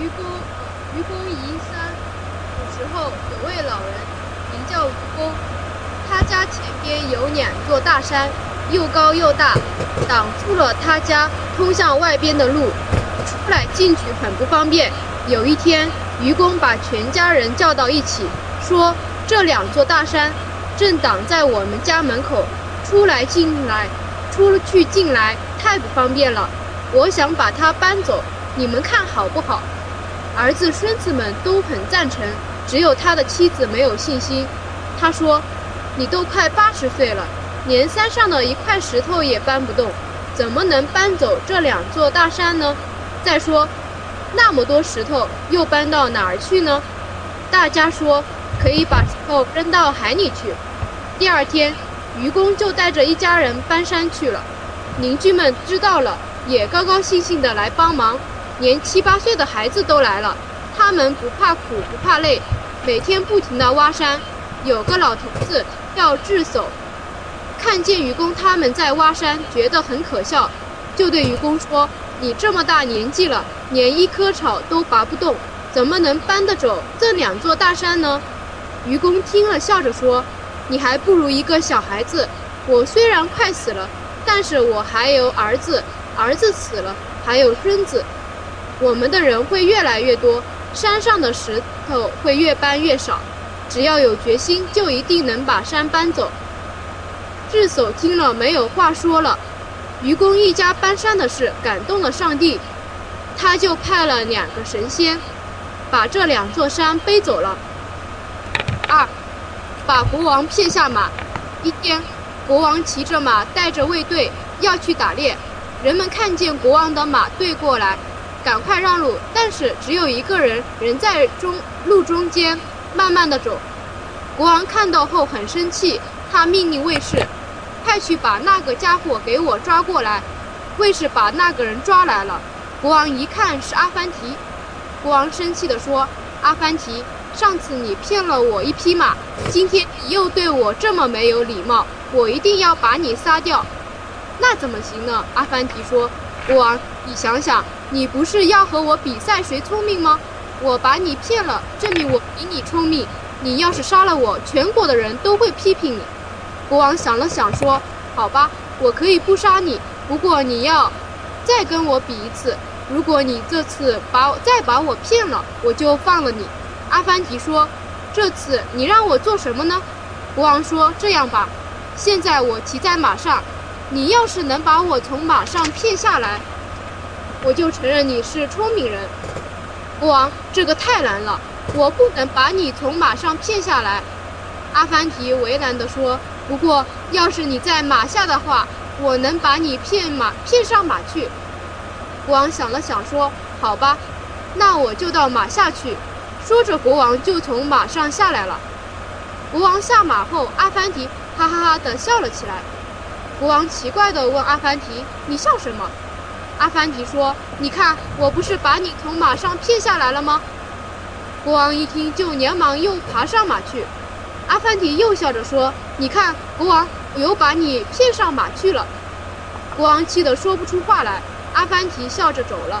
愚公愚公移山。古时候有位老人，名叫愚公，他家前边有两座大山，又高又大，挡住了他家通向外边的路，出来进去很不方便。有一天，愚公把全家人叫到一起，说：“这两座大山正挡在我们家门口，出来进来，出去进来太不方便了。我想把它搬走，你们看好不好？”儿子、孙子们都很赞成，只有他的妻子没有信心。他说：“你都快八十岁了，连山上的一块石头也搬不动，怎么能搬走这两座大山呢？再说，那么多石头又搬到哪儿去呢？”大家说：“可以把石头扔到海里去。”第二天，愚公就带着一家人搬山去了。邻居们知道了，也高高兴兴地来帮忙，连七八岁的孩子都来了。他们不怕苦，不怕累，每天不停地挖山。有个老头子叫智叟，看见愚公他们在挖山，觉得很可笑，就对愚公说：“你这么大年纪了，连一棵草都拔不动，怎么能搬得走这两座大山呢？”愚公听了，笑着说。你还不如一个小孩子。我虽然快死了，但是我还有儿子，儿子死了还有孙子。我们的人会越来越多，山上的石头会越搬越少。只要有决心，就一定能把山搬走。智叟听了没有话说了。愚公一家搬山的事感动了上帝，他就派了两个神仙，把这两座山背走了。二。把国王骗下马。一天，国王骑着马，带着卫队要去打猎。人们看见国王的马队过来，赶快让路。但是只有一个人人在中路中间慢慢的走。国王看到后很生气，他命令卫士，快去把那个家伙给我抓过来。卫士把那个人抓来了。国王一看是阿凡提，国王生气地说：“阿凡提。”上次你骗了我一匹马，今天你又对我这么没有礼貌，我一定要把你杀掉。那怎么行呢？阿凡提说：“国王，你想想，你不是要和我比赛谁聪明吗？我把你骗了，证明我比你聪明。你要是杀了我，全国的人都会批评你。”国王想了想说：“好吧，我可以不杀你，不过你要再跟我比一次。如果你这次把再把我骗了，我就放了你。”阿凡提说：“这次你让我做什么呢？”国王说：“这样吧，现在我骑在马上，你要是能把我从马上骗下来，我就承认你是聪明人。”国王，这个太难了，我不能把你从马上骗下来。”阿凡提为难地说：“不过，要是你在马下的话，我能把你骗马骗上马去。”国王想了想说：“好吧，那我就到马下去。”说着，国王就从马上下来了。国王下马后，阿凡提哈哈哈地笑了起来。国王奇怪地问阿凡提：“你笑什么？”阿凡提说：“你看，我不是把你从马上骗下来了吗？”国王一听，就连忙又爬上马去。阿凡提又笑着说：“你看，国王，我又把你骗上马去了。”国王气得说不出话来。阿凡提笑着走了。